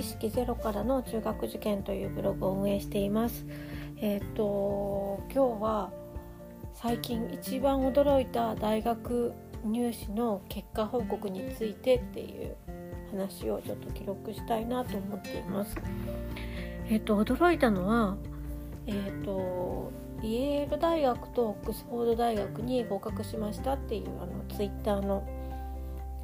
知識ゼロからの中学受験というブログを運営していますえっ、と今日は最近一番驚いた大学入試の結果報告についてっていう話をちょっと記録したいなと思っています。えっ、と驚いたのはえっ、とイェール大学とオックスフォード大学に合格しましたっていうあのツイッターの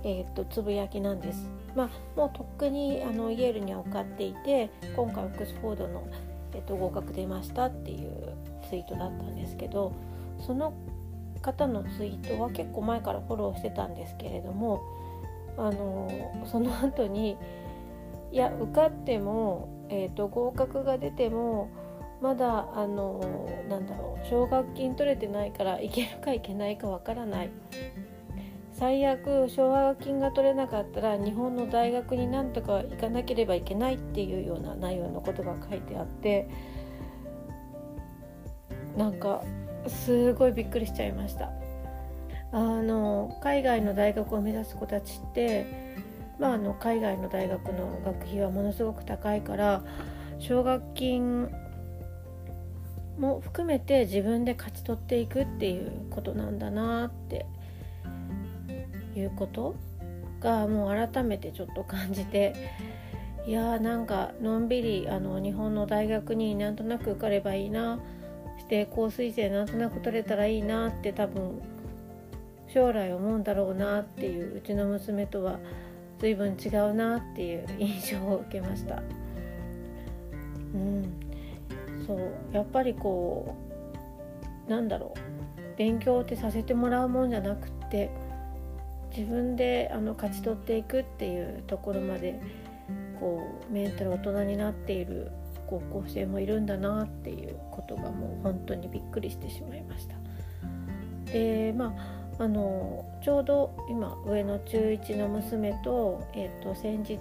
えーと、つぶやきなんです。まあ、もうとっくにあのイェールには受かっていて今回オックスフォードの、えーと、合格出ましたっていうツイートだったんですけどその方のツイートは結構前からフォローしてたんですけれどもあのその後にいや受かっても、えーと合格が出てもまだあのなんだろう奨学金取れてないから行けるか行けないかわからない最悪奨学金が取れなかったら日本の大学になんとか行かなければいけないっていうような内容のことが書いてあってなんかすごいびっくりしちゃいました。あの海外の大学を目指す子たちって、まあ、あの海外の大学の学費はものすごく高いから奨学金も含めて自分で勝ち取っていくっていうことなんだなっていうことがもう改めてちょっと感じていやーなんかのんびりあの日本の大学になんとなく受かればいいな指定校推薦なんとなく取れたらいいなって多分将来思うんだろうなっていううちの娘とは随分違うなっていう印象を受けました。うん、そう。やっぱりこうなんだろう。勉強ってさせてもらうもんじゃなくって自分であの勝ち取っていくっていうところまでこうメンタル大人になっている高校生もいるんだなっていうことがもう本当にびっくりしてしまいました。でまああのちょうど今上の中1の娘と,、えーと、先日、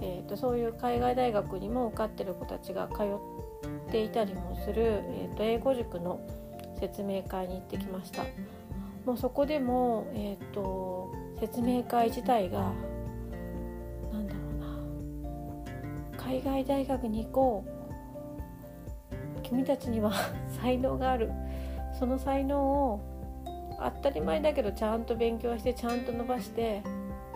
えーと、そういう海外大学にも受かってる子たちが通っていたりもする、えーと英語塾の説明会に行ってきました。もうそこでも、えーと、説明会自体がなんだろうな海外大学に行こう。君たちには 才能がある。その才能を当たり前だけどちゃんと勉強してちゃんと伸ばして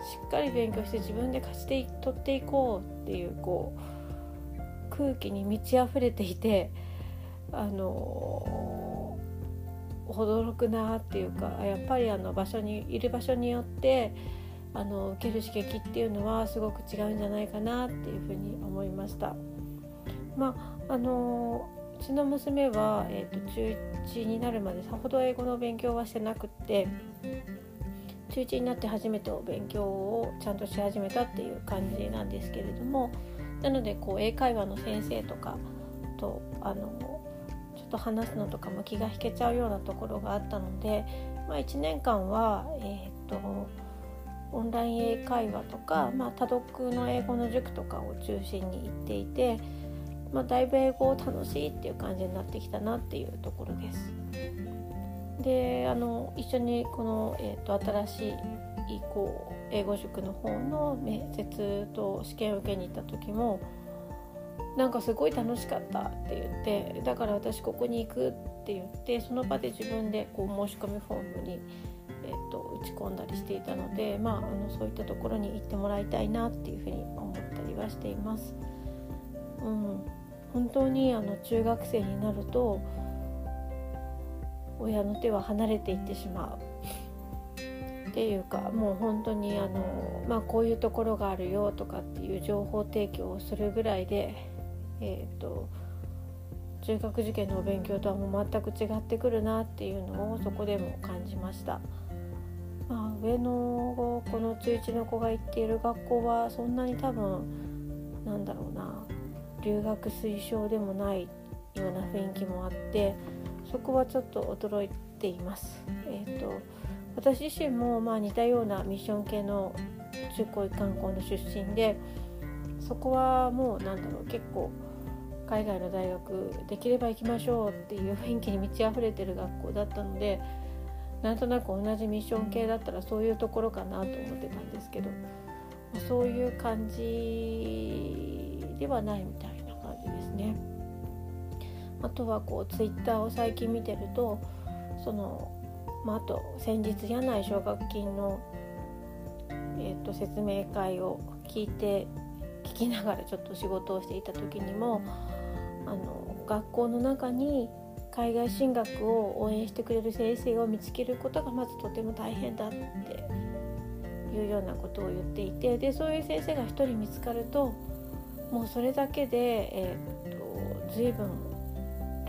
しっかり勉強して自分で勝ちて取っていこうっていうこう空気に満ち溢れていてあの驚くなっていうかやっぱりあの場所にいる場所によってあの受ける刺激っていうのはすごく違うんじゃないかなっていうふうに思いました。まああのうちの娘は、えーと、中1になるまでさほど英語の勉強はしてなくって中1になって初めてお勉強をちゃんとし始めたっていう感じなんですけれどもなのでこう英会話の先生とかとあのと話すのとかも気が引けちゃうようなところがあったので、まあ、1年間は、えーと、オンライン英会話とか、まあ、多読の英語の塾とかを中心に行っていて、まあ、だいぶ英語楽しいっていう感じになってきたなっていうところです。であの一緒にこの、えーと、新しいこう英語塾の方の面接と試験を受けに行った時もなんかすごい楽しかったって言ってだから私ここに行くって言ってその場で自分でこう申し込みフォームに、えーと、打ち込んだりしていたので、まあ、あのそういったところに行ってもらいたいなっていうふうに思ったりはしています。うん、本当にあの中学生になると親の手は離れていってしまうっていうかもう本当にあの、まあ、こういうところがあるよとかっていう情報提供をするぐらいでえーと、中学受験のお勉強とはもう全く違ってくるなっていうのをそこでも感じました。まあ、上のこの中1の子が行っている学校はそんなに多分なんだろうな留学推奨でもないような雰囲気もあってそこはちょっと驚いています。えーと、私自身もまあ似たようなミッション系の中高一貫校の出身でそこはもうなんだろう結構海外の大学できれば行きましょうっていう雰囲気に満ち溢れてる学校だったのでなんとなく同じミッション系だったらそういうところかなと思ってたんですけどそういう感じではないみたいな。あとはこうツイッターを最近見てるとその、まあ、あと先日柳井奨学金の、えーと、説明会を聞いて聞きながらちょっと仕事をしていた時にもあの学校の中に海外進学を応援してくれる先生を見つけることがまずとても大変だっていうようなことを言っていてでそういう先生が1人見つかるともうそれだけで、えーと、と随分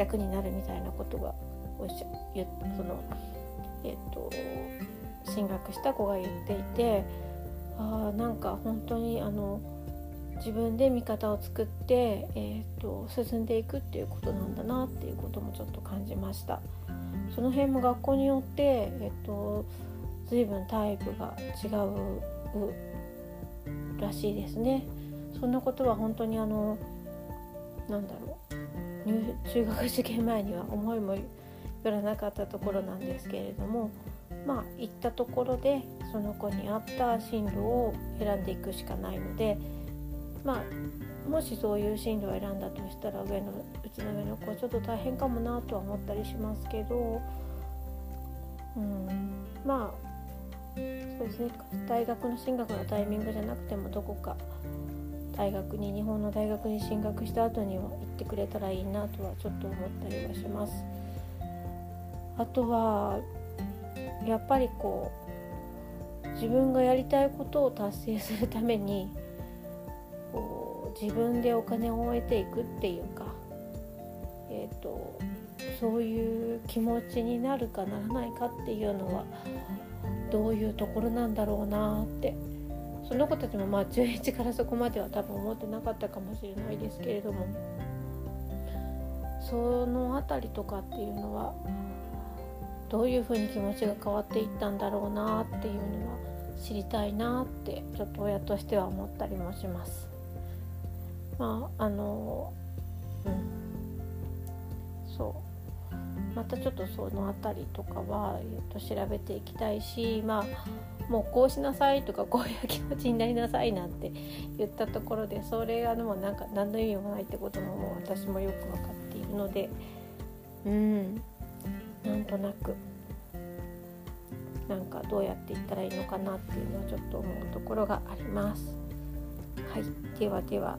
楽になるみたいなことがおっしゃその、えーと、進学した子が言っていてあなんか本当にあの自分で味方を作って、えーと、進んでいくっていうことなんだなっていうこともちょっと感じました。その辺も学校によって、えーと、随分タイプが違うらしいですね。そんなことは本当にあのなんだろう中学受験前には思いもよらなかったところなんですけれどもまあ行ったところでその子に合った進路を選んでいくしかないのでまあもしそういう進路を選んだとしたら上のうちの上の子はちょっと大変かもなとは思ったりしますけど、うん、まあそうですね。大学の進学のタイミングじゃなくてもどこか大学に日本の大学に進学した後には行ってくれたらいいなとはちょっと思ったりはします。あとはやっぱりこう自分がやりたいことを達成するためにこう自分でお金を得ていくっていうか、えーと、そういう気持ちになるかならないかっていうのはどういうところなんだろうなってその子たちもまあ中1からそこまでは多分思ってなかったかもしれないですけれども。その辺りとかっていうのはどういうふうに気持ちが変わっていったんだろうなっていうのは知りたいなってちょっと親としては思ったりもします。まああのうん。そう。またちょっとその辺りとかは、えっと、調べていきたいしまあもうこうしなさいとかこういう気持ちになりなさいなんて言ったところでそれがでもなんか何の意味もないってことももう私もよく分かっているのでうんなんとなくなんかどうやっていったらいいのかなっていうのはちょっと思うところがあります。はい、ではでは。